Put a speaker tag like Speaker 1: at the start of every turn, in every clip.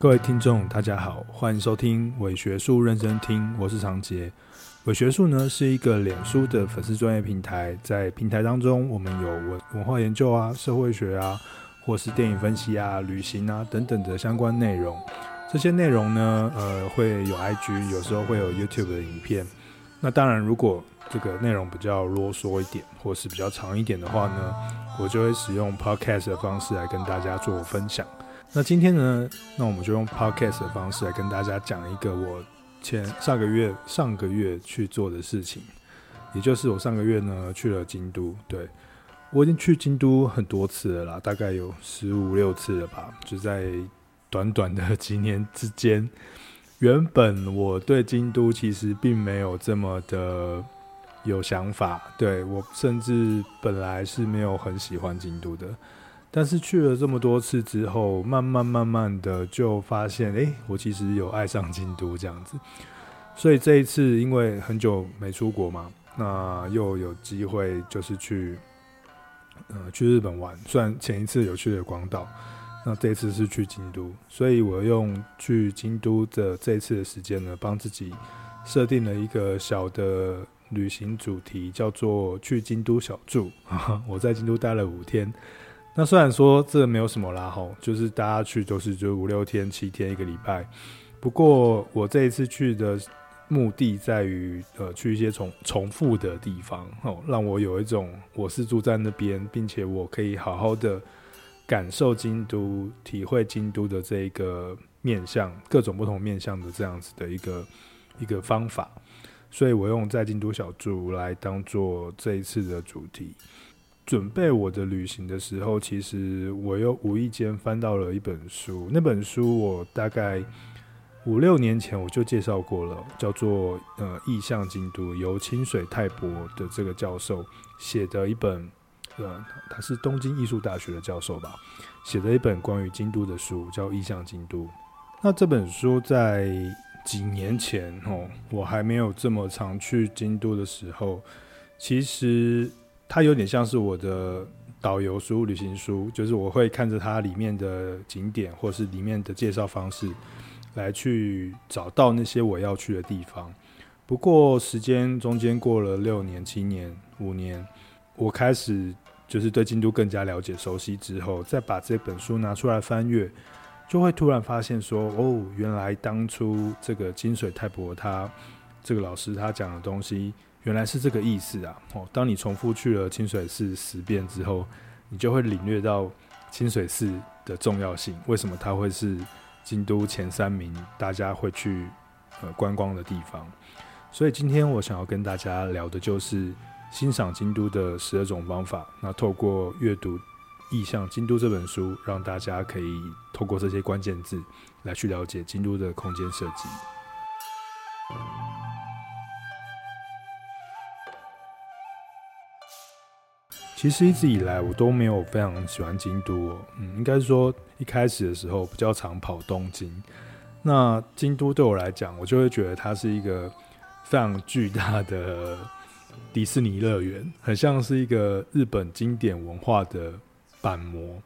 Speaker 1: 各位听众，大家好，欢迎收听伪学术认真听，我是常杰。伪学术呢是一个脸书的粉丝专业平台，在平台当中，我们有文文化研究啊、社会学啊，或是电影分析啊、旅行啊等等的相关内容。这些内容呢，呃，会有 IG，有时候会有 YouTube 的影片。那当然，如果这个内容比较啰嗦一点，或是比较长一点的话呢，我就会使用 Podcast 的方式来跟大家做分享。那今天呢，那我们就用 podcast 的方式来跟大家讲一个我前上个月上个月去做的事情，也就是我上个月呢去了京都。对，我已经去京都很多次了啦，大概有十五六次了吧，就在短短的几年之间。原本我对京都其实并没有这么的有想法，对，我甚至本来是没有很喜欢京都的。但是去了这么多次之后，慢慢慢慢的就发现，哎、我其实有爱上京都这样子。所以这一次，因为很久没出国嘛，那又有机会就是去，呃，去日本玩。虽然前一次有去了广岛，那这次是去京都，所以我用去京都的这一次的时间呢，帮自己设定了一个小的旅行主题，叫做去京都小住。我在京都待了五天。那虽然说这没有什么啦吼，就是大家去都是就五六天、七天一个礼拜。不过我这一次去的目的在于，呃，去一些重重复的地方，哦，让我有一种我是住在那边，并且我可以好好的感受京都、体会京都的这一个面向，各种不同面向的这样子的一个一个方法。所以我用在京都小住来当做这一次的主题。准备我的旅行的时候，其实我又无意间翻到了一本书。那本书我大概五六年前我就介绍过了，叫做《呃意象京都》，由清水泰博的这个教授写的一本，呃，他是东京艺术大学的教授吧，写的一本关于京都的书，叫《意象京都》。那这本书在几年前哦，我还没有这么常去京都的时候，其实。它有点像是我的导游书、旅行书，就是我会看着它里面的景点，或是里面的介绍方式，来去找到那些我要去的地方。不过时间中间过了六年、七年、五年，我开始就是对京都更加了解、熟悉之后，再把这本书拿出来翻阅，就会突然发现说：哦，原来当初这个金水太博他这个老师他讲的东西。原来是这个意思啊！哦，当你重复去了清水寺十遍之后，你就会领略到清水寺的重要性。为什么它会是京都前三名，大家会去呃观光的地方？所以今天我想要跟大家聊的就是欣赏京都的十二种方法。那透过阅读《意象京都》这本书，让大家可以透过这些关键字来去了解京都的空间设计。其实一直以来我都没有非常喜欢京都，嗯，应该说一开始的时候比较常跑东京。那京都对我来讲，我就会觉得它是一个非常巨大的迪士尼乐园，很像是一个日本经典文化的板模。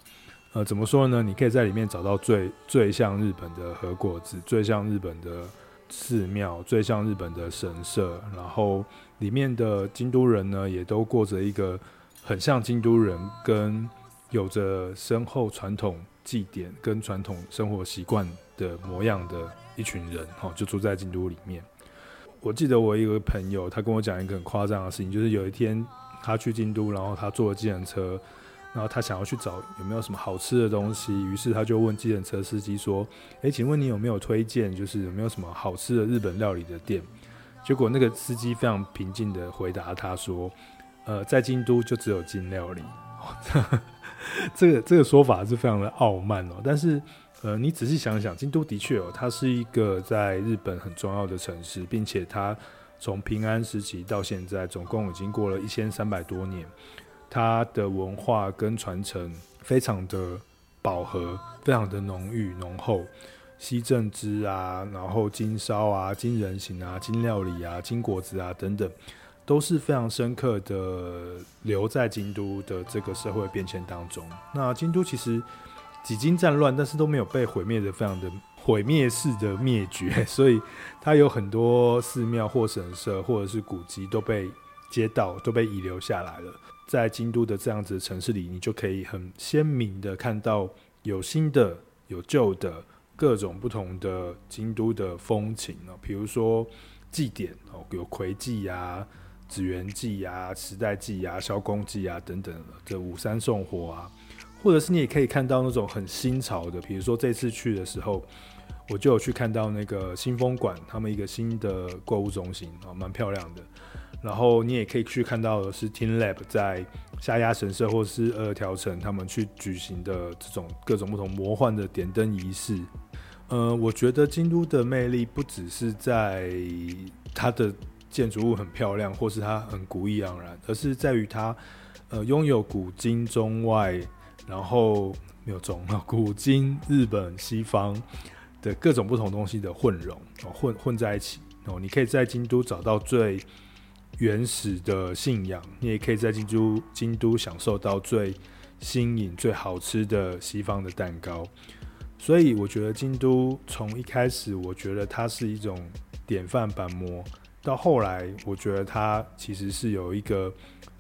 Speaker 1: 呃，怎么说呢？你可以在里面找到最最像日本的和果子，最像日本的寺庙，最像日本的神社，然后里面的京都人呢，也都过着一个。很像京都人，跟有着深厚传统祭典跟传统生活习惯的模样的一群人，哈，就住在京都里面。我记得我一个朋友，他跟我讲一个很夸张的事情，就是有一天他去京都，然后他坐了计程车，然后他想要去找有没有什么好吃的东西，于是他就问计程车司机说：“诶，请问你有没有推荐，就是有没有什么好吃的日本料理的店？”结果那个司机非常平静的回答他说。呃，在京都就只有金料理，这个这个说法是非常的傲慢哦。但是，呃，你仔细想想，京都的确哦，它是一个在日本很重要的城市，并且它从平安时期到现在，总共已经过了一千三百多年，它的文化跟传承非常的饱和，非常的浓郁浓厚。西正之啊，然后金烧啊，金人形啊，金料理啊，金果子啊等等。都是非常深刻的留在京都的这个社会变迁当中。那京都其实几经战乱，但是都没有被毁灭的非常的毁灭式的灭绝，所以它有很多寺庙或神社或者是古迹都被街道都被遗留下来了。在京都的这样子的城市里，你就可以很鲜明的看到有新的有旧的各种不同的京都的风情哦，比如说祭典哦，有魁祭啊。紫元记啊、时代记啊、萧公记啊等等的五山送火啊，或者是你也可以看到那种很新潮的，比如说这次去的时候，我就有去看到那个新风馆他们一个新的购物中心啊，蛮漂亮的。然后你也可以去看到的是 TeamLab 在下鸭神社或是二条城他们去举行的这种各种不同魔幻的点灯仪式。呃，我觉得京都的魅力不只是在它的。建筑物很漂亮，或是它很古意盎然，而是在于它，呃，拥有古今中外，然后没有中，古今日本西方的各种不同东西的混融哦，混混在一起哦。你可以在京都找到最原始的信仰，你也可以在京都京都享受到最新颖、最好吃的西方的蛋糕。所以我觉得京都从一开始，我觉得它是一种典范版模。到后来，我觉得它其实是有一个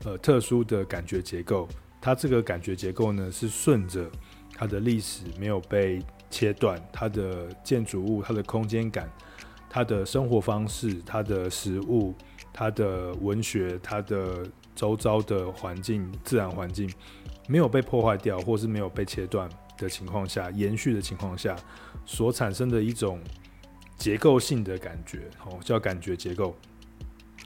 Speaker 1: 呃特殊的感觉结构。它这个感觉结构呢，是顺着它的历史没有被切断，它的建筑物、它的空间感、它的生活方式、它的食物、它的文学、它的周遭的环境、自然环境没有被破坏掉，或是没有被切断的情况下，延续的情况下所产生的一种。结构性的感觉，哦，叫感觉结构，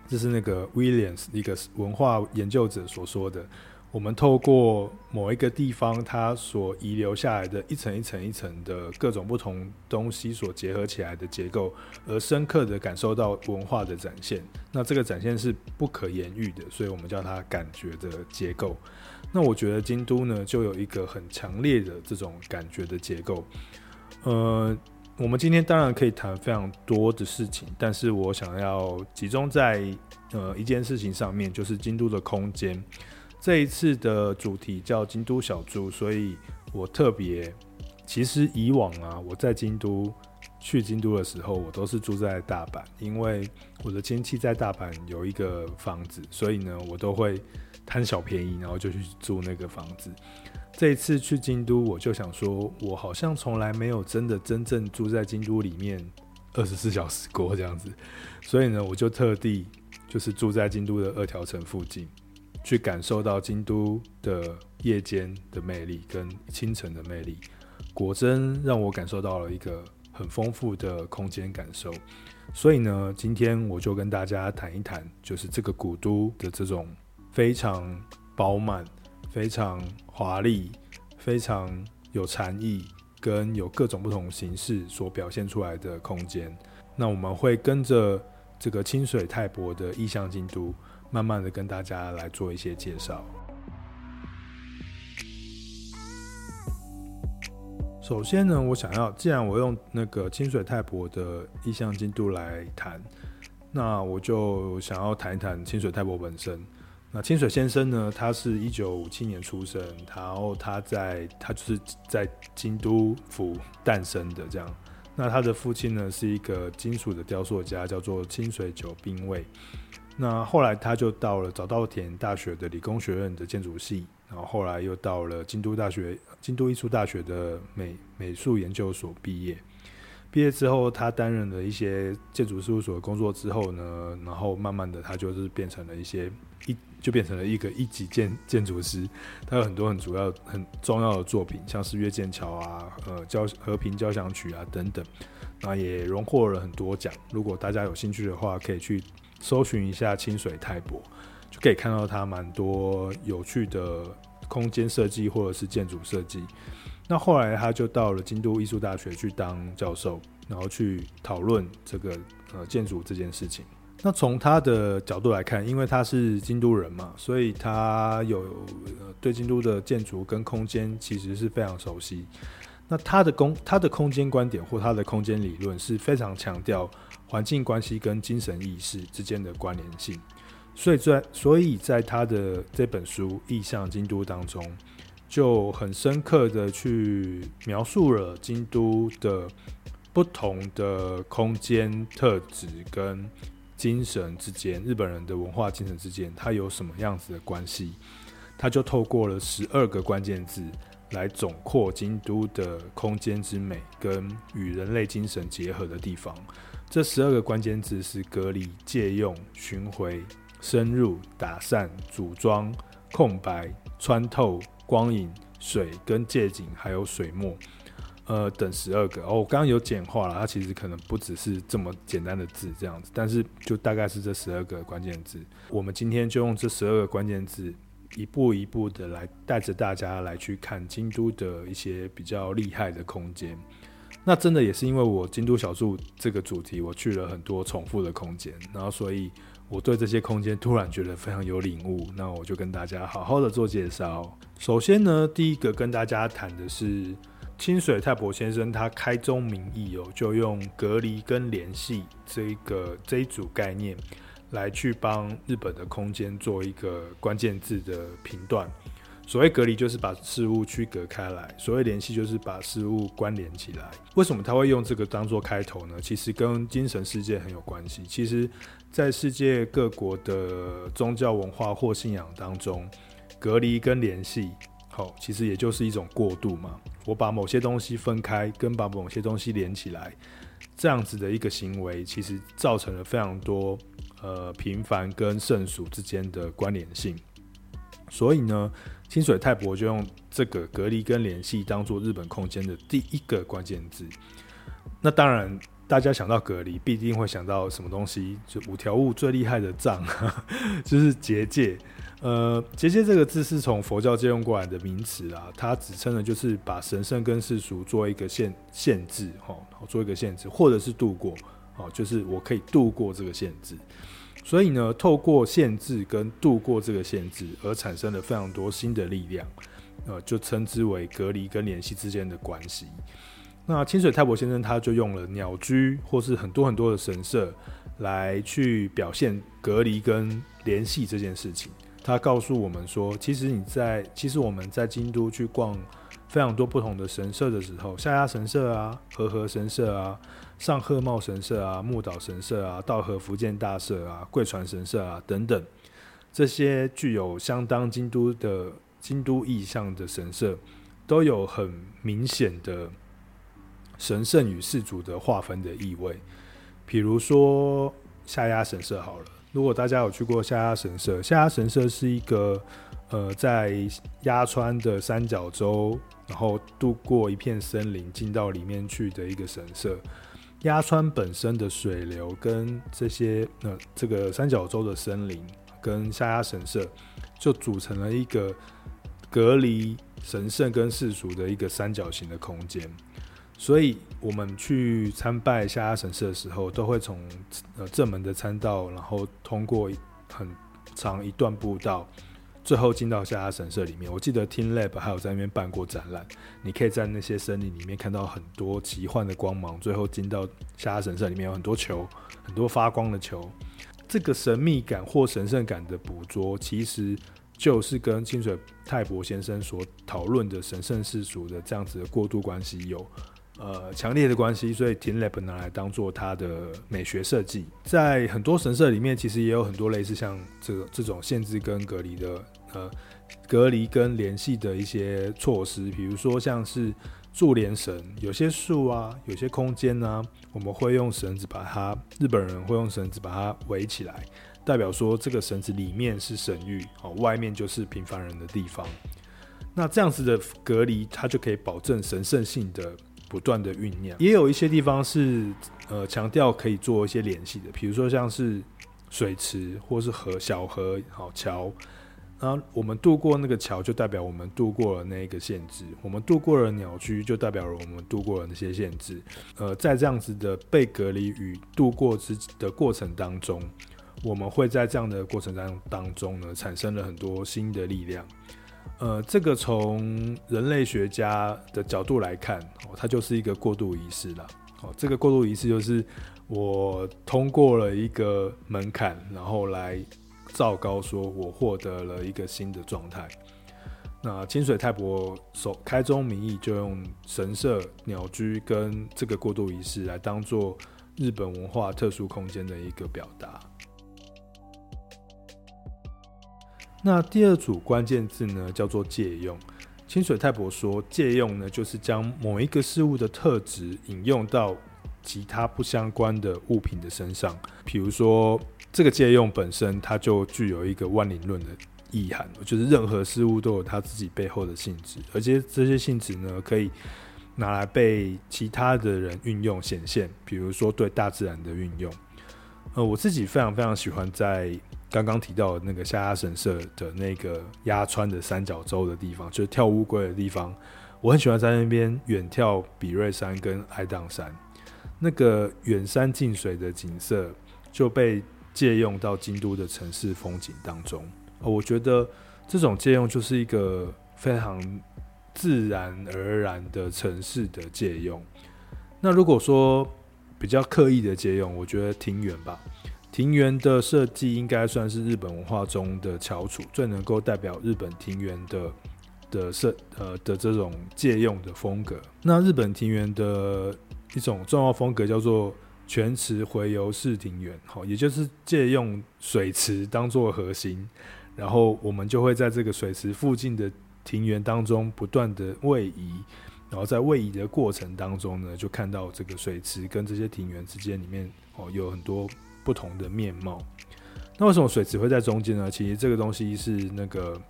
Speaker 1: 这是那个 Williams 一个文化研究者所说的。我们透过某一个地方，它所遗留下来的一层一层一层的各种不同东西所结合起来的结构，而深刻的感受到文化的展现。那这个展现是不可言喻的，所以我们叫它感觉的结构。那我觉得京都呢，就有一个很强烈的这种感觉的结构，呃。我们今天当然可以谈非常多的事情，但是我想要集中在呃一件事情上面，就是京都的空间。这一次的主题叫京都小住，所以我特别，其实以往啊，我在京都去京都的时候，我都是住在大阪，因为我的亲戚在大阪有一个房子，所以呢，我都会贪小便宜，然后就去住那个房子。这一次去京都，我就想说，我好像从来没有真的真正住在京都里面二十四小时过这样子，所以呢，我就特地就是住在京都的二条城附近，去感受到京都的夜间的魅力跟清晨的魅力，果真让我感受到了一个很丰富的空间感受。所以呢，今天我就跟大家谈一谈，就是这个古都的这种非常饱满。非常华丽，非常有禅意，跟有各种不同形式所表现出来的空间。那我们会跟着这个清水泰博的意象京都，慢慢的跟大家来做一些介绍。首先呢，我想要，既然我用那个清水泰博的意象京都来谈，那我就想要谈一谈清水泰博本身。那清水先生呢？他是一九五七年出生，然后他在他就是在京都府诞生的这样。那他的父亲呢是一个金属的雕塑家，叫做清水久兵卫。那后来他就到了早稻田大学的理工学院的建筑系，然后后来又到了京都大学京都艺术大学的美美术研究所毕业。毕业之后，他担任了一些建筑事务所的工作之后呢，然后慢慢的他就是变成了一些一。就变成了一个一级建建筑师，他有很多很主要、很重要的作品，像是月见桥啊、呃交和平交响曲啊等等，那也荣获了很多奖。如果大家有兴趣的话，可以去搜寻一下清水泰博，就可以看到他蛮多有趣的空间设计或者是建筑设计。那后来他就到了京都艺术大学去当教授，然后去讨论这个呃建筑这件事情。那从他的角度来看，因为他是京都人嘛，所以他有对京都的建筑跟空间其实是非常熟悉。那他的空他的空间观点或他的空间理论是非常强调环境关系跟精神意识之间的关联性。所以在所以在他的这本书《意象京都》当中，就很深刻的去描述了京都的不同的空间特质跟精神之间，日本人的文化精神之间，它有什么样子的关系？他就透过了十二个关键字来总括京都的空间之美跟与人类精神结合的地方。这十二个关键字是隔离、借用、巡回、深入、打散、组装、空白、穿透、光影、水跟借景，还有水墨。呃，等十二个哦，我刚刚有简化了，它其实可能不只是这么简单的字这样子，但是就大概是这十二个关键字。我们今天就用这十二个关键字，一步一步的来带着大家来去看京都的一些比较厉害的空间。那真的也是因为我京都小筑这个主题，我去了很多重复的空间，然后所以我对这些空间突然觉得非常有领悟。那我就跟大家好好的做介绍。首先呢，第一个跟大家谈的是。清水太博先生他开宗明义哦，就用隔离跟联系这一个这一组概念来去帮日本的空间做一个关键字的评断。所谓隔离就是把事物区隔开来，所谓联系就是把事物关联起来。为什么他会用这个当做开头呢？其实跟精神世界很有关系。其实，在世界各国的宗教文化或信仰当中，隔离跟联系。好，其实也就是一种过渡嘛。我把某些东西分开，跟把某些东西连起来，这样子的一个行为，其实造成了非常多呃平凡跟圣俗之间的关联性。所以呢，清水太伯就用这个隔离跟联系当做日本空间的第一个关键字。那当然，大家想到隔离，必定会想到什么东西？就五条悟最厉害的藏，就是结界。呃，结界这个字是从佛教借用过来的名词啦，它指称的就是把神圣跟世俗做一个限限制，哈，做一个限制，或者是度过，哦，就是我可以度过这个限制。所以呢，透过限制跟度过这个限制，而产生了非常多新的力量，呃，就称之为隔离跟联系之间的关系。那清水太伯先生他就用了鸟居或是很多很多的神社来去表现隔离跟联系这件事情。他告诉我们说，其实你在，其实我们在京都去逛非常多不同的神社的时候，下鸭神社啊、和合神社啊、上贺茂神社啊、木岛神社啊、道和福见大社啊、贵船神社啊等等，这些具有相当京都的京都意象的神社，都有很明显的神圣与世俗的划分的意味。比如说下鸭神社好了。如果大家有去过下鸭神社，下鸭神社是一个呃，在鸭川的三角洲，然后渡过一片森林进到里面去的一个神社。鸭川本身的水流跟这些呃这个三角洲的森林跟下鸭神社，就组成了一个隔离神圣跟世俗的一个三角形的空间。所以，我们去参拜下鸭神社的时候，都会从呃正门的参道，然后通过很长一段步道，最后进到下鸭神社里面。我记得 TeamLab 还有在那边办过展览，你可以在那些森林里面看到很多奇幻的光芒，最后进到下鸭神社里面有很多球，很多发光的球。这个神秘感或神圣感的捕捉，其实就是跟清水泰伯先生所讨论的神圣世俗的这样子的过渡关系有。呃，强烈的关系，所以 TeamLab 拿来当做它的美学设计。在很多神社里面，其实也有很多类似像这这种限制跟隔离的，呃，隔离跟联系的一些措施。比如说像是柱连绳，有些树啊，有些空间呢、我们会用绳子把它，日本人会用绳子把它围起来，代表说这个绳子里面是神域，哦，外面就是平凡人的地方。那这样子的隔离，它就可以保证神圣性的。不断的酝酿，也有一些地方是呃强调可以做一些联系的，比如说像是水池或是河小河好桥，然后我们渡过那个桥，就代表我们渡过了那个限制；我们渡过了鸟居，就代表了我们渡过了那些限制。呃，在这样子的被隔离与度过之的过程当中，我们会在这样的过程当当中呢，产生了很多新的力量。呃，这个从人类学家的角度来看，哦，它就是一个过渡仪式了。哦，这个过渡仪式就是我通过了一个门槛，然后来昭告说我获得了一个新的状态。那清水太伯首开宗明义就用神社、鸟居跟这个过渡仪式来当做日本文化特殊空间的一个表达。那第二组关键字呢，叫做借用。清水太伯说，借用呢，就是将某一个事物的特质引用到其他不相关的物品的身上。比如说，这个借用本身，它就具有一个万灵论的意涵，就是任何事物都有它自己背后的性质，而且这些性质呢，可以拿来被其他的人运用显现。比如说，对大自然的运用。呃，我自己非常非常喜欢在。刚刚提到的那个下鸭神社的那个鸭川的三角洲的地方，就是跳乌龟的地方，我很喜欢在那边远眺比瑞山跟爱宕山，那个远山近水的景色就被借用到京都的城市风景当中。我觉得这种借用就是一个非常自然而然的城市的借用。那如果说比较刻意的借用，我觉得庭园吧。庭园的设计应该算是日本文化中的翘楚，最能够代表日本庭园的的设呃的这种借用的风格。那日本庭园的一种重要风格叫做泉池回游式庭园，好，也就是借用水池当做核心，然后我们就会在这个水池附近的庭园当中不断的位移，然后在位移的过程当中呢，就看到这个水池跟这些庭园之间里面哦有很多。不同的面貌。那为什么水池会在中间呢？其实这个东西是那个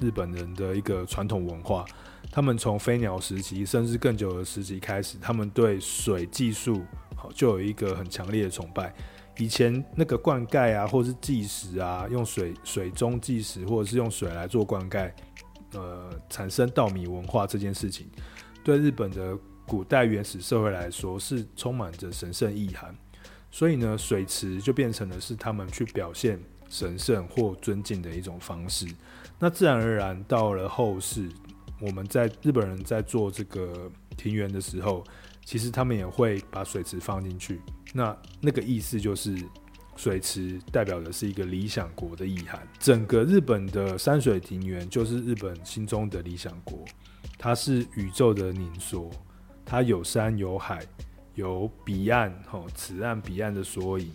Speaker 1: 日本人的一个传统文化。他们从飞鸟时期，甚至更久的时期开始，他们对水技术好就有一个很强烈的崇拜。以前那个灌溉啊，或者是计时啊，用水水中计时，或者是用水来做灌溉，呃，产生稻米文化这件事情，对日本的古代原始社会来说，是充满着神圣意涵。所以呢，水池就变成了是他们去表现神圣或尊敬的一种方式。那自然而然到了后世，我们在日本人在做这个庭园的时候，其实他们也会把水池放进去。那那个意思就是，水池代表的是一个理想国的意涵。整个日本的山水庭园就是日本心中的理想国，它是宇宙的凝缩，它有山有海。有彼岸，吼，此岸彼岸的缩影，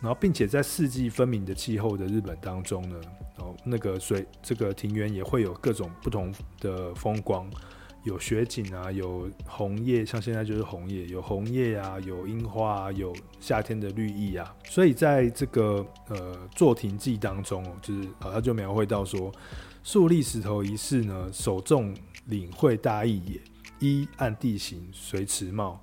Speaker 1: 然后并且在四季分明的气候的日本当中呢，哦，那个水这个庭园也会有各种不同的风光，有雪景啊，有红叶，像现在就是红叶，有红叶啊，有樱花啊，有夏天的绿意啊，所以在这个呃坐庭记当中，就是啊，他就描绘到说，树立石头仪式呢，首重领会大意也，一按地形随池貌。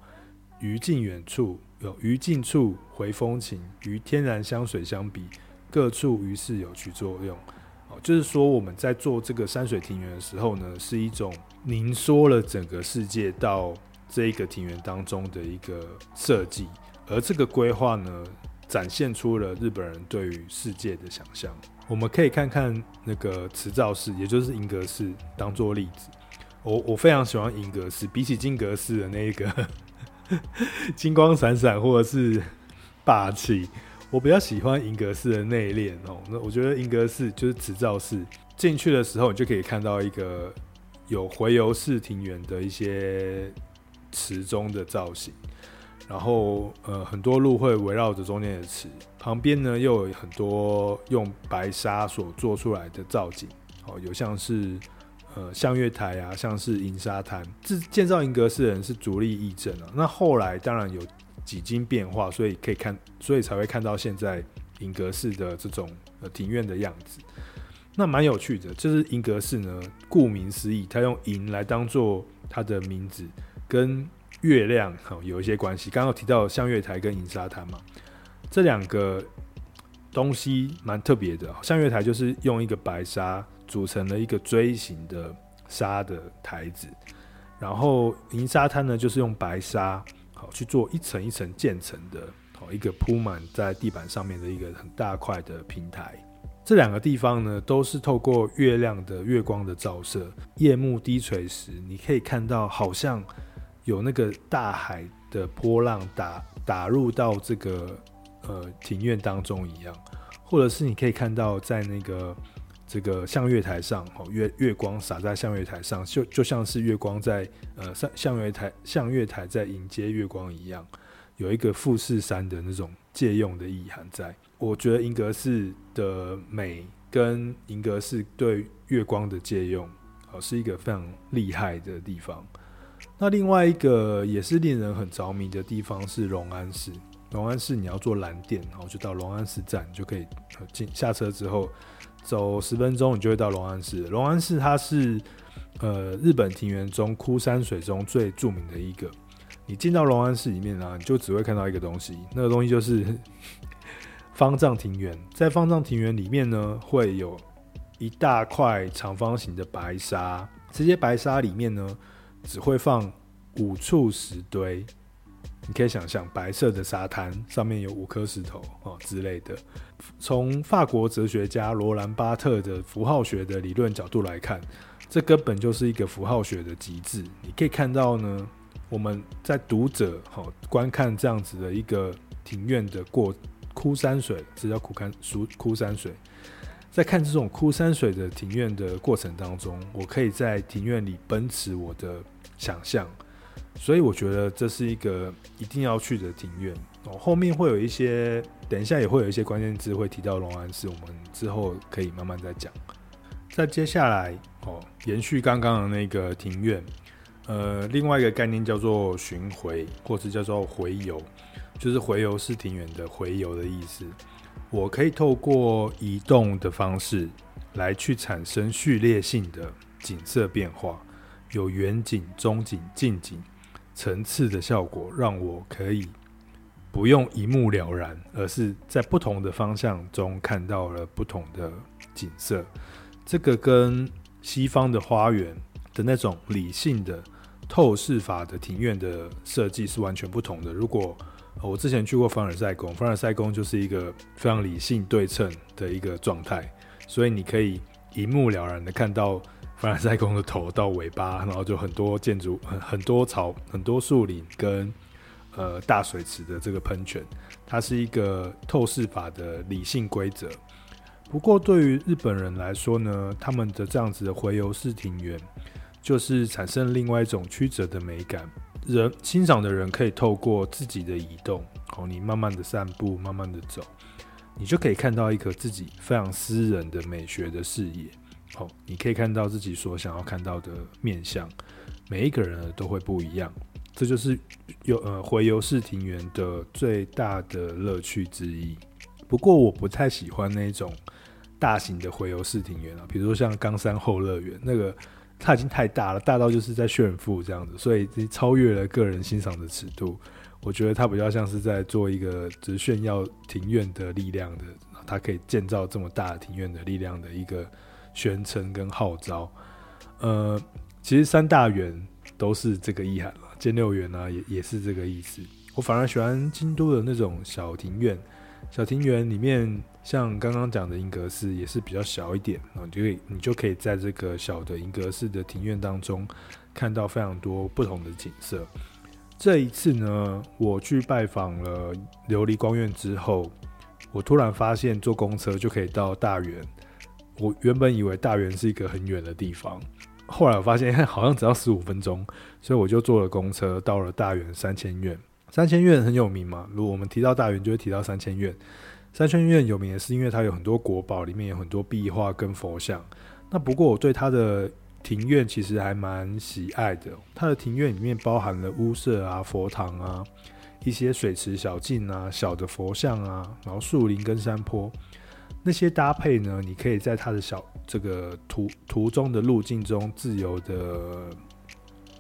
Speaker 1: 于近远处有于近处回风情，与天然香水相比，各处于是有其作用。哦，就是说我们在做这个山水庭园的时候呢，是一种凝缩了整个世界到这一个庭园当中的一个设计，而这个规划呢，展现出了日本人对于世界的想象。我们可以看看那个慈照寺，也就是银阁寺，当做例子。我我非常喜欢银阁寺，比起金阁寺的那一个。金光闪闪，或者是霸气，我比较喜欢银阁寺的内敛哦。那我觉得银阁寺就是慈照寺，进去的时候你就可以看到一个有回游式庭园的一些池中的造型，然后呃很多路会围绕着中间的池，旁边呢又有很多用白沙所做出来的造景，哦，有像是。呃，向月台啊，像是银沙滩，这建造银阁寺的人是足利义政啊。那后来当然有几经变化，所以可以看，所以才会看到现在银阁寺的这种呃庭院的样子。那蛮有趣的，就是银阁寺呢，顾名思义，它用银来当做它的名字，跟月亮哈有一些关系。刚刚提到向月台跟银沙滩嘛，这两个东西蛮特别的。向月台就是用一个白沙。组成了一个锥形的沙的台子，然后银沙滩呢，就是用白沙好去做一层一层建成的，好一个铺满在地板上面的一个很大块的平台。这两个地方呢，都是透过月亮的月光的照射，夜幕低垂时，你可以看到好像有那个大海的波浪打打入到这个呃庭院当中一样，或者是你可以看到在那个。这个向月台上，哦，月月光洒在向月台上，就就像是月光在呃向向月台向月台在迎接月光一样，有一个富士山的那种借用的意涵在。我觉得银阁寺的美跟银阁寺对月光的借用，哦，是一个非常厉害的地方。那另外一个也是令人很着迷的地方是龙安寺。龙安寺你要坐蓝电，然后就到龙安寺站，就可以进下车之后走十分钟，你就会到龙安寺。龙安寺它是呃日本庭园中枯山水中最著名的一个。你进到龙安寺里面呢，你就只会看到一个东西，那个东西就是 方丈庭园。在方丈庭园里面呢，会有一大块长方形的白沙，这些白沙里面呢，只会放五处石堆。你可以想象白色的沙滩上面有五颗石头哦之类的。从法国哲学家罗兰巴特的符号学的理论角度来看，这根本就是一个符号学的极致。你可以看到呢，我们在读者好观看这样子的一个庭院的过枯山水，这叫枯看书枯山水。在看这种枯山水的庭院的过程当中，我可以在庭院里奔驰我的想象。所以我觉得这是一个一定要去的庭院哦。后面会有一些，等一下也会有一些关键字会提到龙安寺，我们之后可以慢慢再讲。再接下来哦，延续刚刚的那个庭院，呃，另外一个概念叫做巡回，或者叫做回游，就是回游是庭园的回游的意思。我可以透过移动的方式来去产生序列性的景色变化，有远景、中景、近景。层次的效果让我可以不用一目了然，而是在不同的方向中看到了不同的景色。这个跟西方的花园的那种理性的透视法的庭院的设计是完全不同的。如果我之前去过凡尔赛宫，凡尔赛宫就是一个非常理性对称的一个状态，所以你可以一目了然的看到。凡尔赛宫的头到尾巴，然后就很多建筑、很很多草、很多树林跟呃大水池的这个喷泉，它是一个透视法的理性规则。不过对于日本人来说呢，他们的这样子的回游式庭园，就是产生另外一种曲折的美感。人欣赏的人可以透过自己的移动，哦，你慢慢的散步，慢慢的走，你就可以看到一个自己非常私人的美学的视野。你可以看到自己所想要看到的面相，每一个人都会不一样，这就是有呃回游式庭园的最大的乐趣之一。不过我不太喜欢那种大型的回游式庭园啊，比如说像冈山后乐园那个，它已经太大了，大到就是在炫富这样子，所以超越了个人欣赏的尺度。我觉得它比较像是在做一个只炫耀庭院的力量的，它可以建造这么大庭院的力量的一个。宣称跟号召，呃，其实三大园都是这个意涵了，兼六园呢也也是这个意思。我反而喜欢京都的那种小庭院，小庭院里面像刚刚讲的银阁寺也是比较小一点，然后就可以你就可以在这个小的银阁寺的庭院当中看到非常多不同的景色。这一次呢，我去拜访了琉璃光院之后，我突然发现坐公车就可以到大园。我原本以为大园是一个很远的地方，后来我发现 好像只要十五分钟，所以我就坐了公车到了大园三千院。三千院很有名嘛，如果我们提到大园，就会提到三千院。三千院有名的是因为它有很多国宝，里面有很多壁画跟佛像。那不过我对它的庭院其实还蛮喜爱的，它的庭院里面包含了屋舍啊、佛堂啊、一些水池小径啊、小的佛像啊，然后树林跟山坡。那些搭配呢，你可以在它的小这个途途中的路径中自由的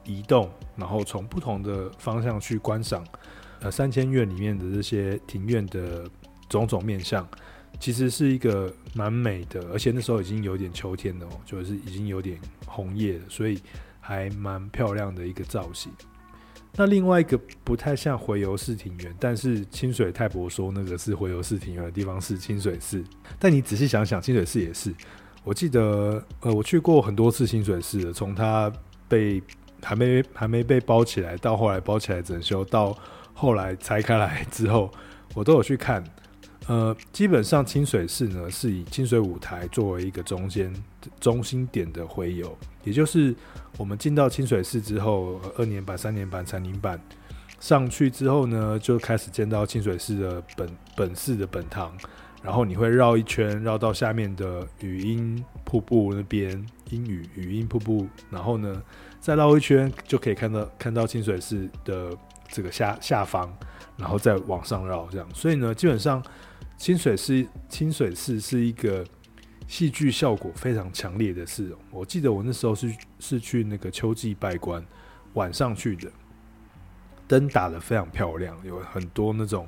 Speaker 1: 移动，然后从不同的方向去观赏，呃，三千院里面的这些庭院的种种面相，其实是一个蛮美的，而且那时候已经有点秋天了，就是已经有点红叶了，所以还蛮漂亮的一个造型。那另外一个不太像回游式庭园，但是清水太伯说那个是回游式庭园的地方是清水寺。但你仔细想想，清水寺也是。我记得，呃，我去过很多次清水寺，从它被还没还没被包起来，到后来包起来整修，到后来拆开来之后，我都有去看。呃，基本上清水寺呢是以清水舞台作为一个中间中心点的回游，也就是我们进到清水寺之后，二年版、三年版、禅林版上去之后呢，就开始见到清水寺的本本寺的本堂，然后你会绕一圈，绕到下面的语音瀑布那边，英语语音瀑布，然后呢再绕一圈就可以看到看到清水寺的这个下下方，然后再往上绕这样，所以呢，基本上。清水寺，清水寺是一个戏剧效果非常强烈的寺。我记得我那时候是是去那个秋季拜观，晚上去的，灯打得非常漂亮，有很多那种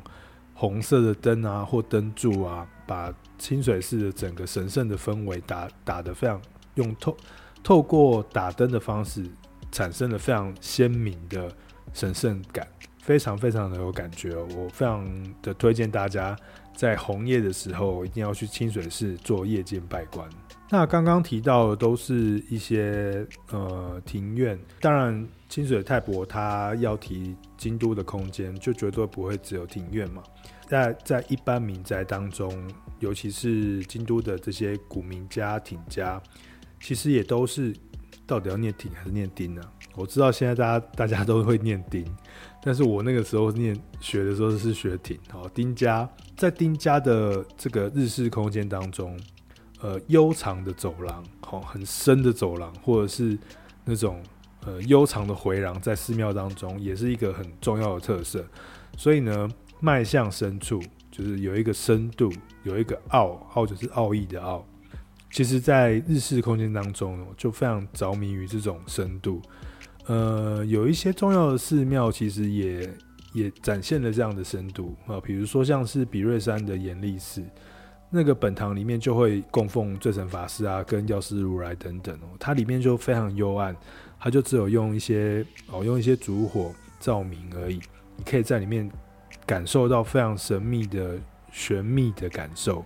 Speaker 1: 红色的灯啊或灯柱啊，把清水寺的整个神圣的氛围打打得非常用透透过打灯的方式，产生了非常鲜明的神圣感，非常非常的有感觉。我非常的推荐大家。在红叶的时候，一定要去清水寺做夜间拜观。那刚刚提到的都是一些呃庭院，当然清水太伯他要提京都的空间，就绝对不会只有庭院嘛。在在一般民宅当中，尤其是京都的这些古民家、庭家，其实也都是到底要念挺还是念丁呢？我知道现在大家大家都会念丁。但是我那个时候念学的时候是学挺，好丁家，在丁家的这个日式空间当中，呃，悠长的走廊，好很深的走廊，或者是那种呃悠长的回廊，在寺庙当中也是一个很重要的特色。所以呢，迈向深处，就是有一个深度，有一个奥，奥就是奥义的奥。其实，在日式空间当中，就非常着迷于这种深度。呃，有一些重要的寺庙，其实也也展现了这样的深度啊，比如说像是比瑞山的延历寺，那个本堂里面就会供奉最澄法师啊，跟药师如来等等哦，它里面就非常幽暗，它就只有用一些哦，用一些烛火照明而已，你可以在里面感受到非常神秘的玄秘的感受。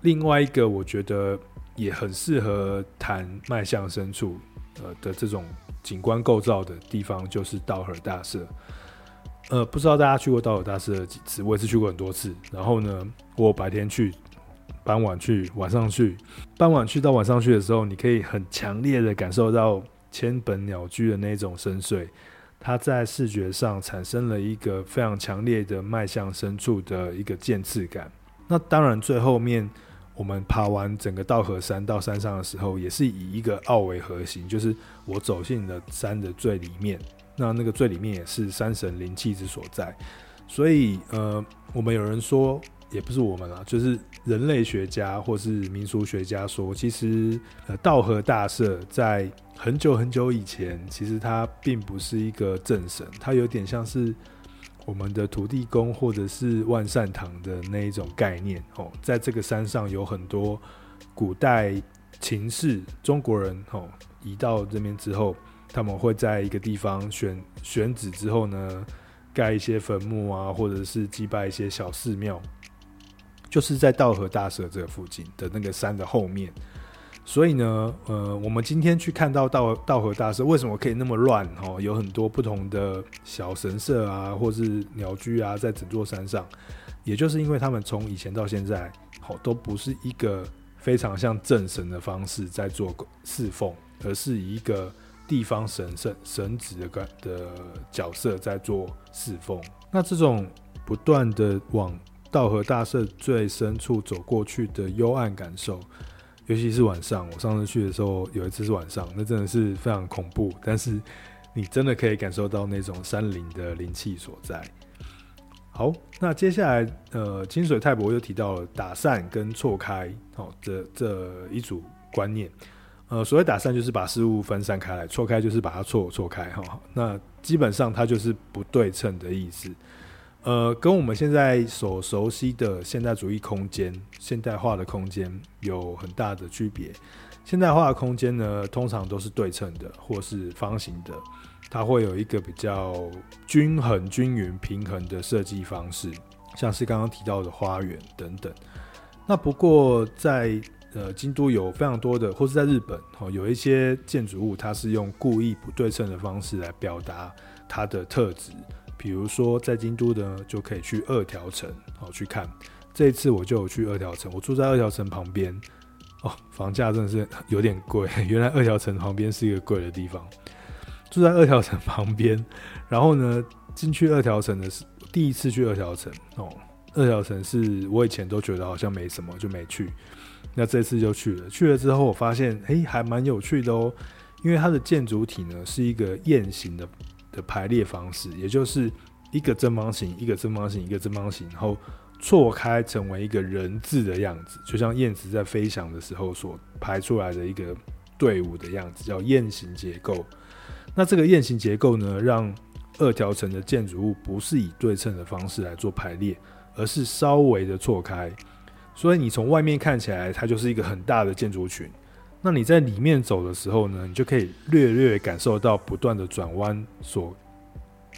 Speaker 1: 另外一个，我觉得也很适合谈迈向深处呃的这种。景观构造的地方就是道和大社，呃，不知道大家去过道和大社几次？我也是去过很多次。然后呢，我白天去，傍晚去，晚上去。傍晚去到晚上去的时候，你可以很强烈的感受到千本鸟居的那种深邃，它在视觉上产生了一个非常强烈的迈向深处的一个渐次感。那当然，最后面。我们爬完整个稻荷山到山上的时候，也是以一个奥为核心，就是我走进了山的最里面。那那个最里面也是山神灵气之所在。所以，呃，我们有人说，也不是我们啦，就是人类学家或是民俗学家说，其实呃，道和大社在很久很久以前，其实它并不是一个正神，它有点像是。我们的土地公或者是万善堂的那一种概念哦，在这个山上有很多古代秦氏中国人哦，移到这边之后，他们会在一个地方选选址之后呢，盖一些坟墓啊，或者是祭拜一些小寺庙，就是在稻荷大社这个附近的那个山的后面。所以呢，呃，我们今天去看到道道和大社为什么可以那么乱？哦，有很多不同的小神社啊，或是鸟居啊，在整座山上，也就是因为他们从以前到现在，好都不是一个非常像正神的方式在做侍奉，而是以一个地方神圣神职的的角色在做侍奉。那这种不断的往道和大社最深处走过去的幽暗感受。尤其是晚上，我上次去的时候，有一次是晚上，那真的是非常恐怖。但是你真的可以感受到那种山林的灵气所在。好，那接下来，呃，清水太伯又提到了打散跟错开，好、哦，这这一组观念。呃，所谓打散就是把事物分散开来，错开就是把它错错开，哈、那基本上它就是不对称的意思。呃，跟我们现在所熟悉的现代主义空间、现代化的空间有很大的区别。现代化的空间呢，通常都是对称的，或是方形的，它会有一个比较均衡、均匀、平衡的设计方式，像是刚刚提到的花园等等。那不过在呃京都有非常多的，或是在日本哦，有一些建筑物，它是用故意不对称的方式来表达它的特质。比如说，在京都呢，就可以去二条城，好去看这一次我就有去二条城，我住在二条城旁边。哦，房价真的是有点贵。原来二条城旁边是一个贵的地方。住在二条城旁边，然后呢，进去二条城的是第一次去二条城哦。二条城是我以前都觉得好像没什么，就没去。那这次就去了，去了之后我发现，哎，还蛮有趣的哦。因为它的建筑体呢是一个雁形的的排列方式，也就是一个正方形，一个正方形，一个正方形，然后。错开成为一个人字的样子，就像燕子在飞翔的时候所排出来的一个队伍的样子，叫雁形结构。那这个雁形结构呢，让二条城的建筑物不是以对称的方式来做排列，而是稍微的错开。所以你从外面看起来，它就是一个很大的建筑群。那你在里面走的时候呢，你就可以略略感受到不断的转弯所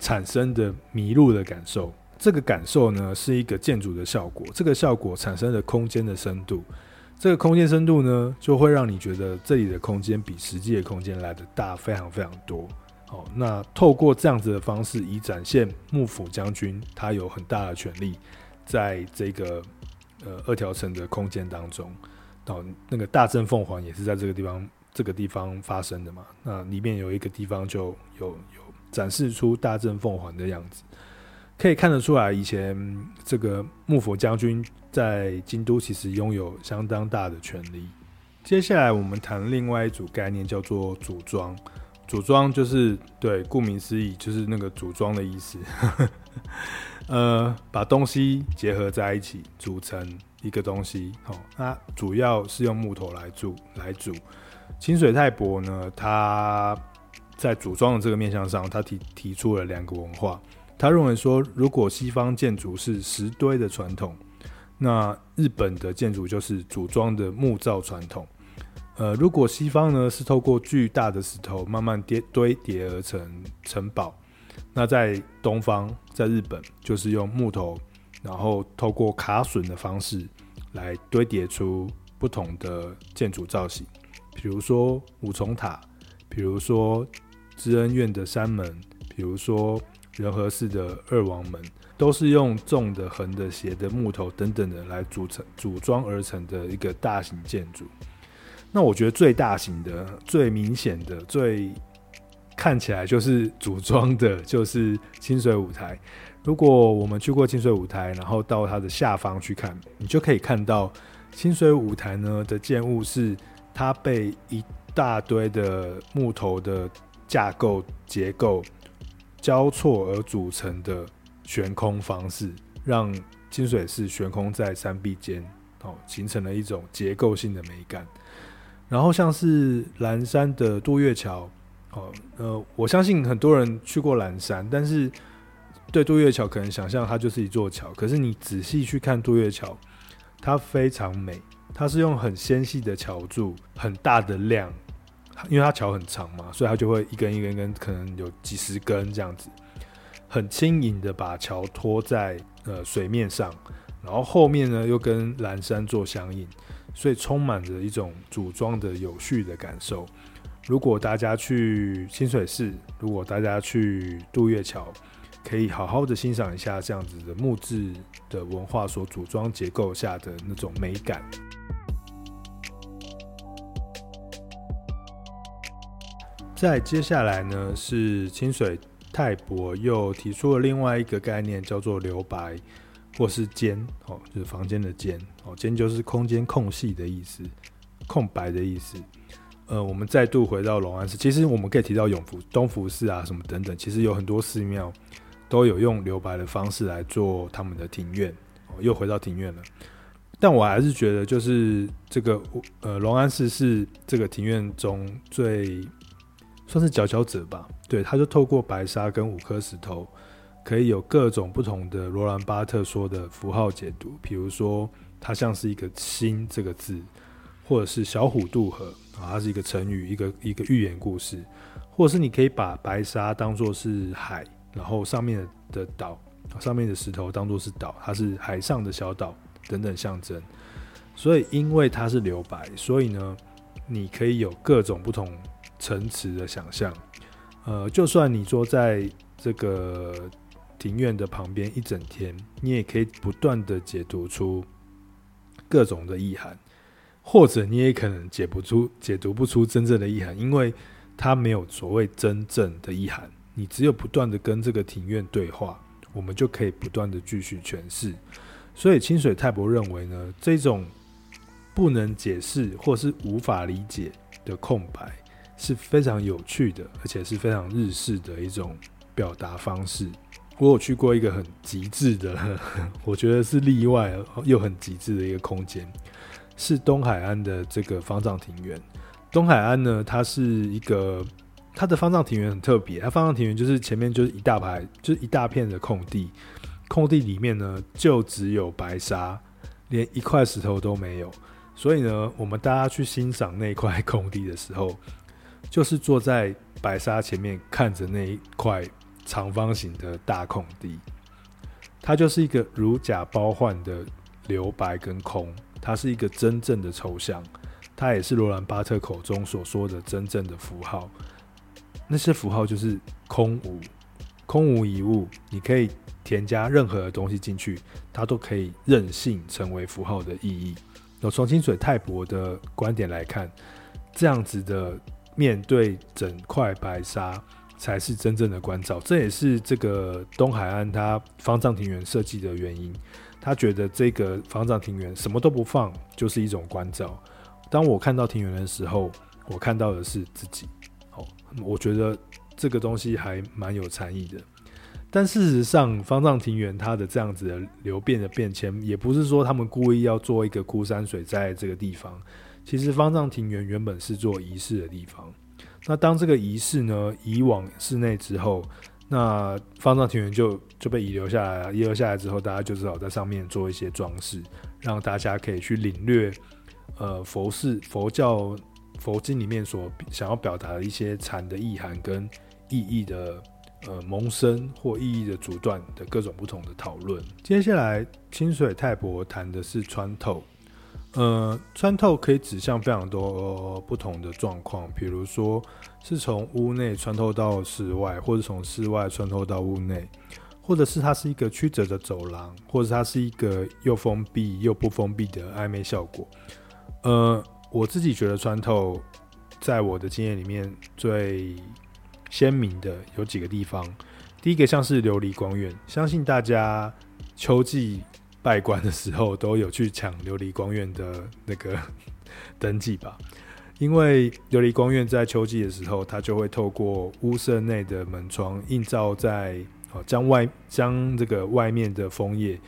Speaker 1: 产生的迷路的感受。这个感受呢，是一个建筑的效果。这个效果产生的空间的深度，这个空间深度呢，就会让你觉得这里的空间比实际的空间来的大非常非常多。好，那透过这样子的方式，以展现幕府将军他有很大的权力，在这个呃二条城的空间当中，哦，那个大正凤凰也是在这个地方这个地方发生的嘛。那里面有一个地方就有有展示出大正凤凰的样子。可以看得出来，以前这个幕府将军在京都其实拥有相当大的权力。接下来我们谈另外一组概念，叫做组装。组装就是对，顾名思义就是那个组装的意思。呃，把东西结合在一起，组成一个东西。好，那主要是用木头来组来组。清水太伯呢，他在组装的这个面向上，他提提出了两个文化。他认为说，如果西方建筑是石堆的传统，那日本的建筑就是组装的木造传统。呃，如果西方呢是透过巨大的石头慢慢叠堆叠而成城堡，那在东方，在日本就是用木头，然后透过卡榫的方式来堆叠出不同的建筑造型，比如说五重塔，比如说知恩院的山门，比如说。仁和寺的二王门都是用纵的、横的、斜的木头等等的来组成、组装而成的一个大型建筑。那我觉得最大型的、最明显的、最看起来就是组装的，就是清水舞台。如果我们去过清水舞台，然后到它的下方去看，你就可以看到清水舞台呢的建物是它被一大堆的木头的架构结构。交错而组成的悬空方式，让清水寺悬空在山壁间，哦，形成了一种结构性的美感。然后像是岚山的渡月桥，哦，呃，我相信很多人去过岚山，但是对渡月桥可能想象它就是一座桥，可是你仔细去看渡月桥，它非常美，它是用很纤细的桥柱，很大的量。因为它桥很长嘛，所以它就会一根一根根，可能有几十根这样子，很轻盈的把桥拖在呃水面上，然后后面呢又跟蓝山做相应，所以充满着一种组装的有序的感受。如果大家去清水寺，如果大家去渡月桥，可以好好的欣赏一下这样子的木质的文化所组装结构下的那种美感。再接下来呢，是清水泰伯又提出了另外一个概念，叫做留白，或是间哦，就是房间的间哦，间就是空间空隙的意思，空白的意思。呃，我们再度回到龙安寺，其实我们可以提到永福、东福寺啊，什么等等，其实有很多寺庙都有用留白的方式来做他们的庭院哦，又回到庭院了。但我还是觉得，就是这个呃，龙安寺是这个庭院中最。算是佼佼者吧，对，他就透过白沙跟五颗石头，可以有各种不同的罗兰巴特说的符号解读，比如说它像是一个“心”这个字，或者是小虎渡河啊，它是一个成语，一个一个寓言故事，或者是你可以把白沙当作是海，然后上面的岛，上面的石头当作是岛，它是海上的小岛等等象征。所以因为它是留白，所以呢，你可以有各种不同。层次的想象，呃，就算你坐在这个庭院的旁边一整天，你也可以不断的解读出各种的意涵，或者你也可能解不出、解读不出真正的意涵，因为它没有所谓真正的意涵。你只有不断的跟这个庭院对话，我们就可以不断的继续诠释。所以清水泰博认为呢，这种不能解释或是无法理解的空白是非常有趣的，而且是非常日式的一种表达方式。我有去过一个很极致的，我觉得是例外又很极致的一个空间，是东海岸的这个方丈庭院。东海岸呢，它是一个。它的方丈庭园很特别，它方丈庭园就是前面就是一大排，就是一大片的空地，空地里面呢就只有白沙，连一块石头都没有。所以呢，我们大家去欣赏那块空地的时候，就是坐在白沙前面看着那一块长方形的大空地，它就是一个如假包换的留白跟空，它是一个真正的抽象，它也是罗兰巴特口中所说的真正的符号。那些符号就是空无，空无一物。你可以添加任何的东西进去，它都可以任性成为符号的意义。那从清水泰博的观点来看，这样子的面对整块白沙才是真正的关照。这也是这个东海岸它方丈庭园设计的原因。他觉得这个方丈庭园什么都不放，就是一种关照。当我看到庭园的时候，我看到的是自己。我觉得这个东西还蛮有禅意的，但事实上，方丈庭园它的这样子的流变的变迁，也不是说他们故意要做一个枯山水在这个地方。其实方丈庭园原本是做仪式的地方。那当这个仪式呢移往室内之后，那方丈庭园就就被遗留下来了。遗留下来之后，大家就只好在上面做一些装饰，让大家可以去领略，呃，佛寺佛教。佛经里面所想要表达的一些禅的意涵跟意义的呃萌生或意义的阻断的各种不同的讨论。接下来清水泰博谈的是穿透，呃，穿透可以指向非常多不同的状况，比如说是从屋内穿透到室外，或者从室外穿透到屋内，或者是它是一个曲折的走廊，或者它是一个又封闭又不封闭的暧昧效果，呃。我自己觉得穿透，在我的经验里面最鲜明的有几个地方。第一个像是琉璃光院，相信大家秋季拜关的时候都有去抢琉璃光院的那个 登记吧。因为琉璃光院在秋季的时候，它就会透过屋舍内的门窗映照在哦，将外将这个外面的枫叶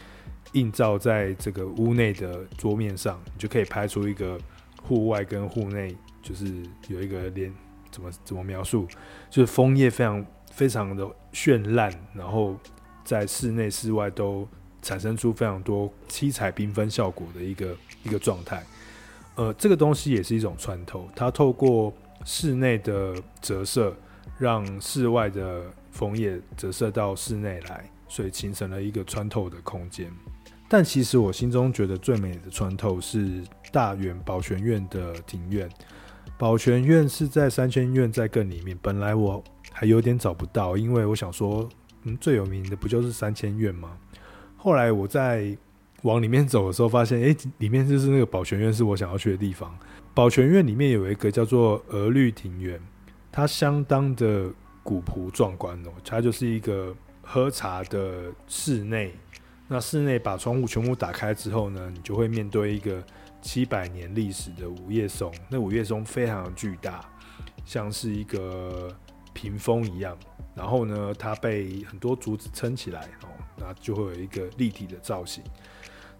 Speaker 1: 映照在这个屋内的桌面上，你就可以拍出一个。户外跟户内就是有一个连怎么怎么描述，就是枫叶非常非常的绚烂，然后在室内室外都产生出非常多七彩缤纷效果的一个一个状态。呃，这个东西也是一种穿透，它透过室内的折射，让室外的枫叶折射到室内来，所以形成了一个穿透的空间。但其实我心中觉得最美的穿透是大远保全院的庭院。保全院是在三千院在更里面，本来我还有点找不到，因为我想说，嗯，最有名的不就是三千院吗？后来我在往里面走的时候，发现，诶，里面就是那个保全院是我想要去的地方。保全院里面有一个叫做鹅绿庭院，它相当的古朴壮观哦，它就是一个喝茶的室内。那室内把窗户全部打开之后呢，你就会面对一个七百年历史的五叶松。那五叶松非常巨大，像是一个屏风一样。然后呢，它被很多竹子撑起来哦，那就会有一个立体的造型。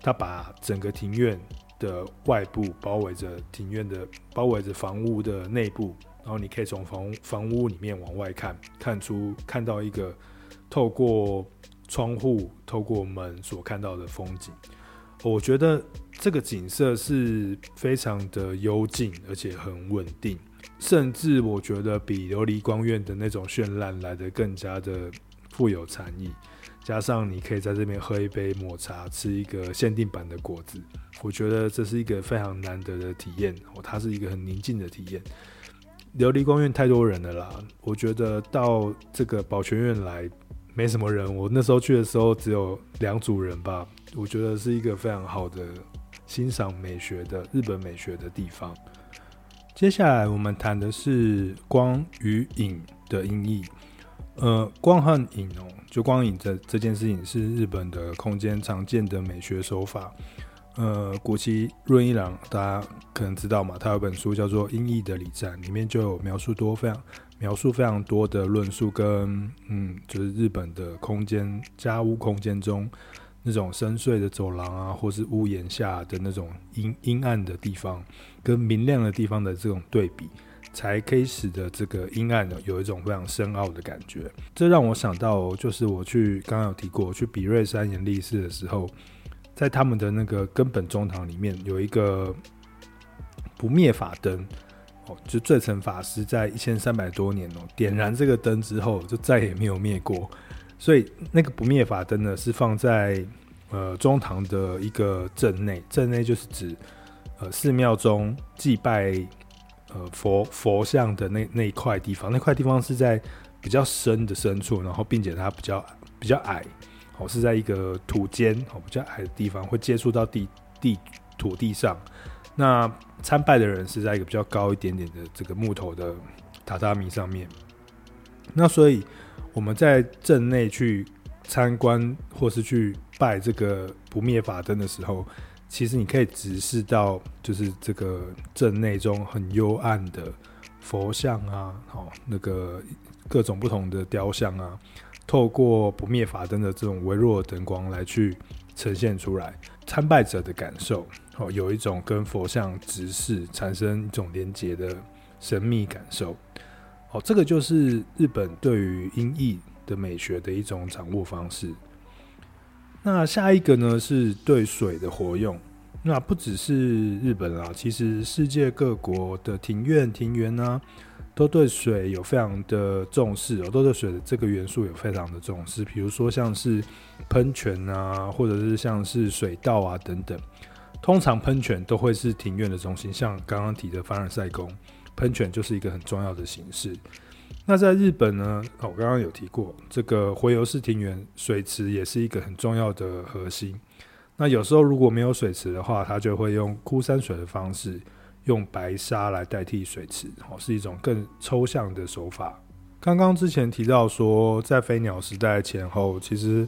Speaker 1: 它把整个庭院的外部包围着庭院的，包围着房屋的内部。然后你可以从房房屋里面往外看，看出看到一个透过。窗户透过门所看到的风景，我觉得这个景色是非常的幽静，而且很稳定，甚至我觉得比琉璃光院的那种绚烂来得更加的富有禅意。加上你可以在这边喝一杯抹茶，吃一个限定版的果子，我觉得这是一个非常难得的体验。哦，它是一个很宁静的体验。琉璃光院太多人了啦，我觉得到这个保全院来。没什么人，我那时候去的时候只有两组人吧。我觉得是一个非常好的欣赏美学的日本美学的地方。接下来我们谈的是光与影的音译。呃，光和影哦，就光影这这件事情是日本的空间常见的美学手法。呃，谷崎润一郎大家可能知道嘛，他有本书叫做《音译的礼赞》，里面就有描述多非常描述非常多的论述跟嗯，就是日本的空间家屋空间中那种深邃的走廊啊，或是屋檐下的那种阴阴暗的地方跟明亮的地方的这种对比。才可以使得这个阴暗呢有一种非常深奥的感觉。这让我想到，就是我去刚刚有提过，去比瑞山延历寺的时候，在他们的那个根本中堂里面有一个不灭法灯就最澄法师在一千三百多年哦点燃这个灯之后，就再也没有灭过。所以那个不灭法灯呢，是放在呃中堂的一个正内，正内就是指呃寺庙中祭拜。呃，佛佛像的那那一块地方，那块地方是在比较深的深处，然后并且它比较比较矮，哦，是在一个土间哦比较矮的地方，会接触到地地土地上。那参拜的人是在一个比较高一点点的这个木头的榻榻米上面。那所以我们在镇内去参观或是去拜这个不灭法灯的时候。其实你可以直视到，就是这个镇内中很幽暗的佛像啊，好，那个各种不同的雕像啊，透过不灭法灯的这种微弱的灯光来去呈现出来，参拜者的感受，哦，有一种跟佛像直视产生一种连接的神秘感受，哦，这个就是日本对于音译的美学的一种掌握方式。那下一个呢，是对水的活用。那不只是日本啦，其实世界各国的庭院、庭园呢，都对水有非常的重视哦，都对水的这个元素有非常的重视。比如说像是喷泉啊，或者是像是水道啊等等。通常喷泉都会是庭院的中心，像刚刚提的凡尔赛宫，喷泉就是一个很重要的形式。那在日本呢，我刚刚有提过，这个回游式庭园水池也是一个很重要的核心。那有时候如果没有水池的话，它就会用枯山水的方式，用白沙来代替水池，哦，是一种更抽象的手法。刚刚之前提到说，在飞鸟时代前后，其实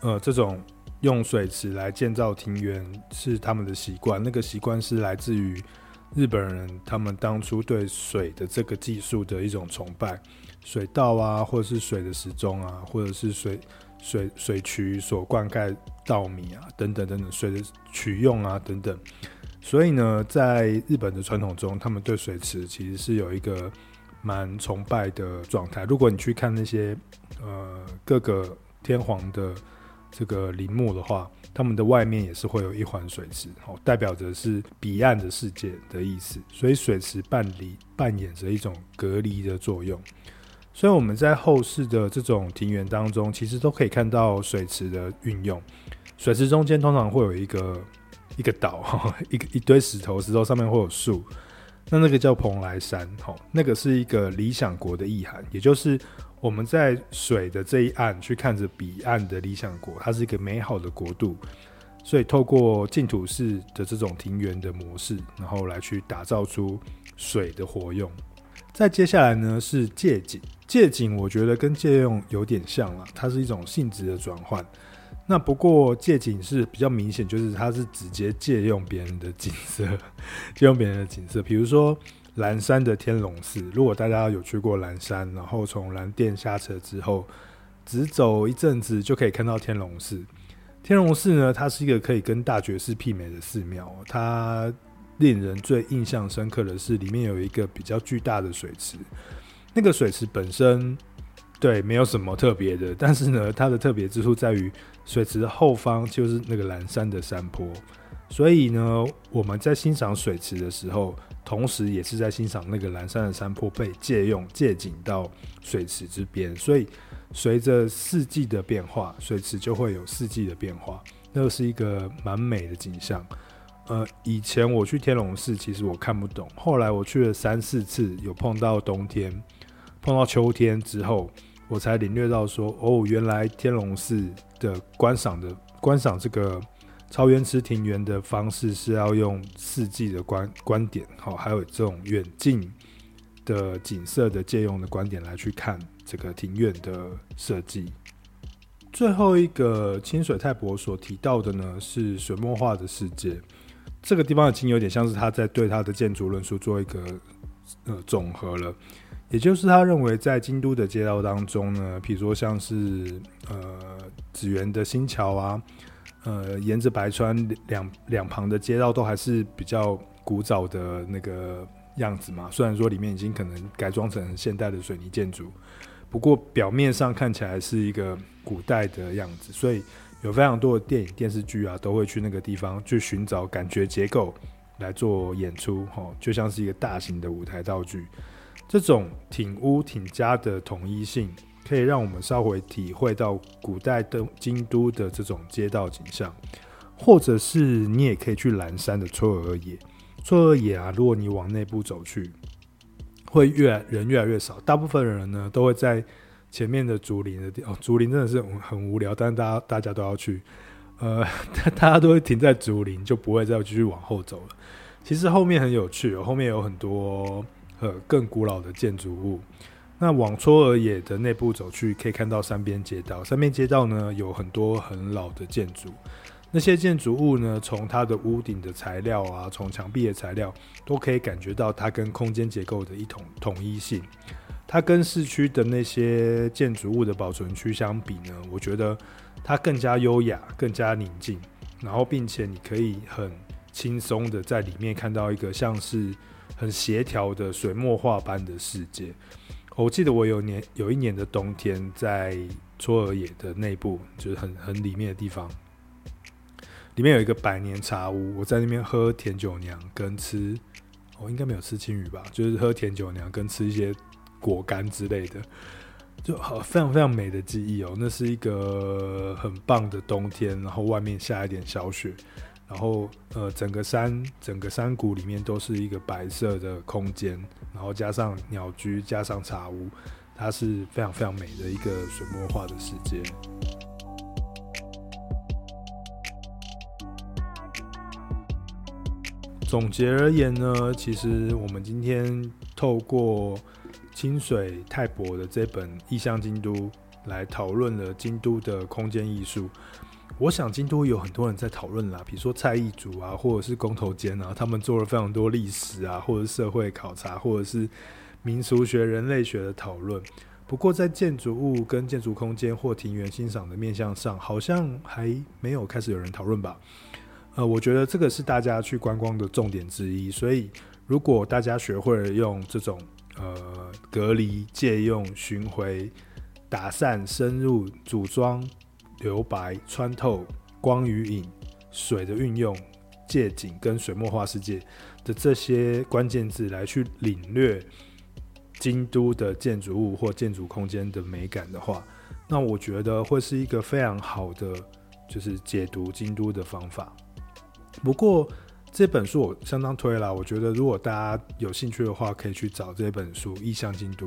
Speaker 1: 呃，这种用水池来建造庭园是他们的习惯，那个习惯是来自于。日本人他们当初对水的这个技术的一种崇拜，水道啊，或者是水的时钟啊，或者是水水水渠所灌溉稻米啊，等等等等，水的取用啊等等。所以呢，在日本的传统中，他们对水池其实是有一个蛮崇拜的状态。如果你去看那些呃各个天皇的。这个陵墓的话，他们的外面也是会有一环水池，哦，代表着是彼岸的世界的意思。所以水池扮离扮演着一种隔离的作用。所以我们在后世的这种庭园当中，其实都可以看到水池的运用。水池中间通常会有一个一个岛，一个一堆石头，石头上面会有树。那那个叫蓬莱山，吼，那个是一个理想国的意涵，也就是。我们在水的这一岸去看着彼岸的理想国，它是一个美好的国度，所以透过净土寺的这种庭园的模式，然后来去打造出水的活用。再接下来呢是借景，借景我觉得跟借用有点像了，它是一种性质的转换。那不过借景是比较明显，就是它是直接借用别人的景色，借用别人的景色，比如说。蓝山的天龙寺，如果大家有去过蓝山，然后从蓝殿下车之后，直走一阵子就可以看到天龙寺。天龙寺呢，它是一个可以跟大觉寺媲美的寺庙。它令人最印象深刻的是，里面有一个比较巨大的水池。那个水池本身对没有什么特别的，但是呢，它的特别之处在于水池的后方就是那个蓝山的山坡。所以呢，我们在欣赏水池的时候，同时也是在欣赏那个蓝山的山坡被借用借景到水池之边。所以，随着四季的变化，水池就会有四季的变化，那是一个蛮美的景象。呃，以前我去天龙寺，其实我看不懂，后来我去了三四次，有碰到冬天，碰到秋天之后，我才领略到说，哦，原来天龙寺的观赏的观赏这个。超原池庭园的方式是要用四季的观观点，好，还有这种远近的景色的借用的观点来去看这个庭院的设计。最后一个清水泰博所提到的呢，是水墨画的世界。这个地方已经有点像是他在对他的建筑论述做一个呃总和了，也就是他认为在京都的街道当中呢，比如说像是呃紫园的新桥啊。呃，沿着白川两两旁的街道都还是比较古早的那个样子嘛。虽然说里面已经可能改装成现代的水泥建筑，不过表面上看起来是一个古代的样子。所以有非常多的电影、电视剧啊，都会去那个地方去寻找感觉结构来做演出，齁，就像是一个大型的舞台道具。这种町屋町家的统一性。可以让我们稍微体会到古代的京都的这种街道景象，或者是你也可以去岚山的嵯峨野。嵯峨野啊，如果你往内部走去，会越人越来越少，大部分人呢都会在前面的竹林的地哦，竹林真的是很无聊，但是大家大家都要去，呃，大家都会停在竹林，就不会再继续往后走了。其实后面很有趣哦，后面有很多呃更古老的建筑物。那往搓尔野的内部走去，可以看到三边街道。三边街道呢，有很多很老的建筑。那些建筑物呢，从它的屋顶的材料啊，从墙壁的材料，都可以感觉到它跟空间结构的一统统一性。它跟市区的那些建筑物的保存区相比呢，我觉得它更加优雅，更加宁静。然后，并且你可以很轻松的在里面看到一个像是很协调的水墨画般的世界。我记得我有年有一年的冬天，在嵯峨野的内部，就是很很里面的地方，里面有一个百年茶屋。我在那边喝甜酒酿跟吃，我、哦、应该没有吃青鱼吧，就是喝甜酒酿跟吃一些果干之类的，就好非常非常美的记忆哦。那是一个很棒的冬天，然后外面下一点小雪。然后，呃，整个山，整个山谷里面都是一个白色的空间，然后加上鸟居，加上茶屋，它是非常非常美的一个水墨画的世界。总结而言呢，其实我们今天透过清水泰博的这本《异乡京都》来讨论了京都的空间艺术。我想京都有很多人在讨论啦，比如说蔡义祖啊，或者是工头坚啊，他们做了非常多历史啊，或者社会考察，或者是民俗学、人类学的讨论。不过在建筑物跟建筑空间或庭园欣赏的面向上，好像还没有开始有人讨论吧？呃，我觉得这个是大家去观光的重点之一。所以如果大家学会了用这种呃隔离、借用、巡回、打散、深入、组装。留白、穿透、光与影、水的运用、借景跟水墨画世界的这些关键字来去领略京都的建筑物或建筑空间的美感的话，那我觉得会是一个非常好的就是解读京都的方法。不过这本书我相当推啦，我觉得如果大家有兴趣的话，可以去找这本书《异乡京都》。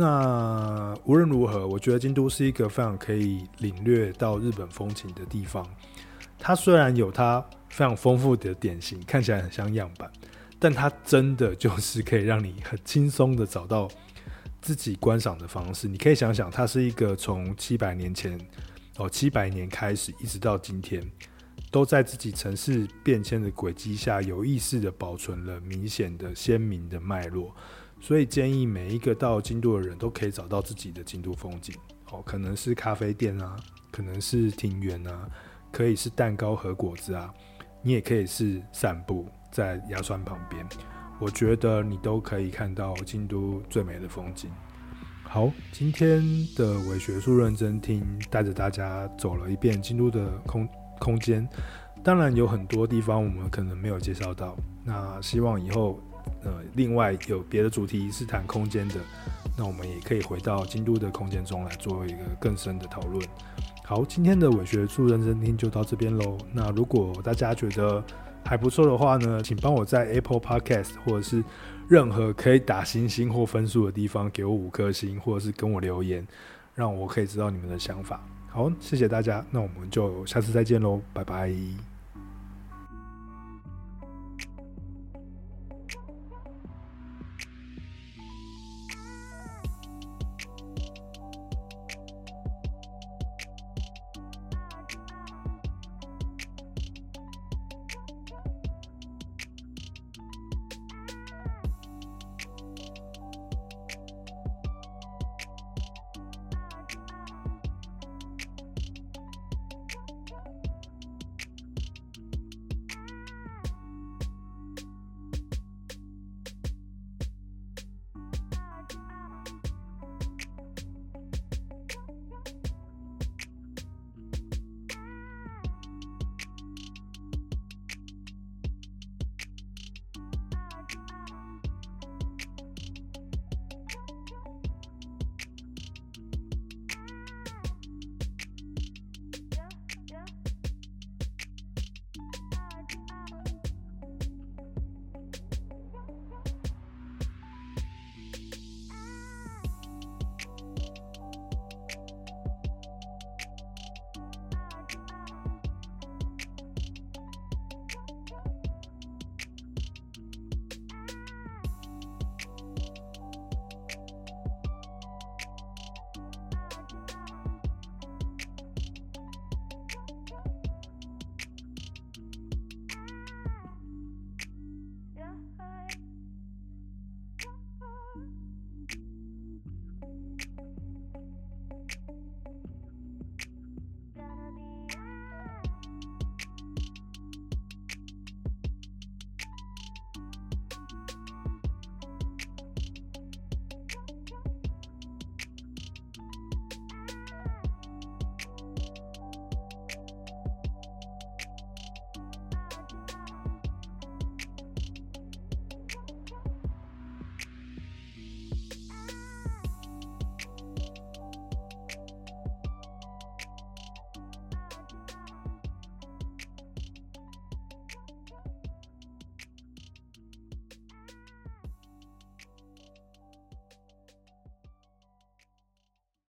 Speaker 1: 那无论如何，我觉得京都是一个非常可以领略到日本风情的地方。它虽然有它非常丰富的典型，看起来很像样板，但它真的就是可以让你很轻松的找到自己观赏的方式。你可以想想，它是一个从七百年前哦，七百年开始，一直到今天，都在自己城市变迁的轨迹下，有意识的保存了明显的鲜明的脉络。所以建议每一个到京都的人都可以找到自己的京都风景哦，可能是咖啡店啊，可能是庭园啊，可以是蛋糕和果子啊，你也可以是散步在牙川旁边，我觉得你都可以看到京都最美的风景。好，今天的伪学术认真听，带着大家走了一遍京都的空空间，当然有很多地方我们可能没有介绍到，那希望以后。呃，另外有别的主题是谈空间的，那我们也可以回到京都的空间中来做一个更深的讨论。好，今天的伪学术认真听就到这边喽。那如果大家觉得还不错的话呢，请帮我在 Apple Podcast 或者是任何可以打星星或分数的地方给我五颗星，或者是跟我留言，让我可以知道你们的想法。好，谢谢大家，那我们就下次再见喽，拜拜。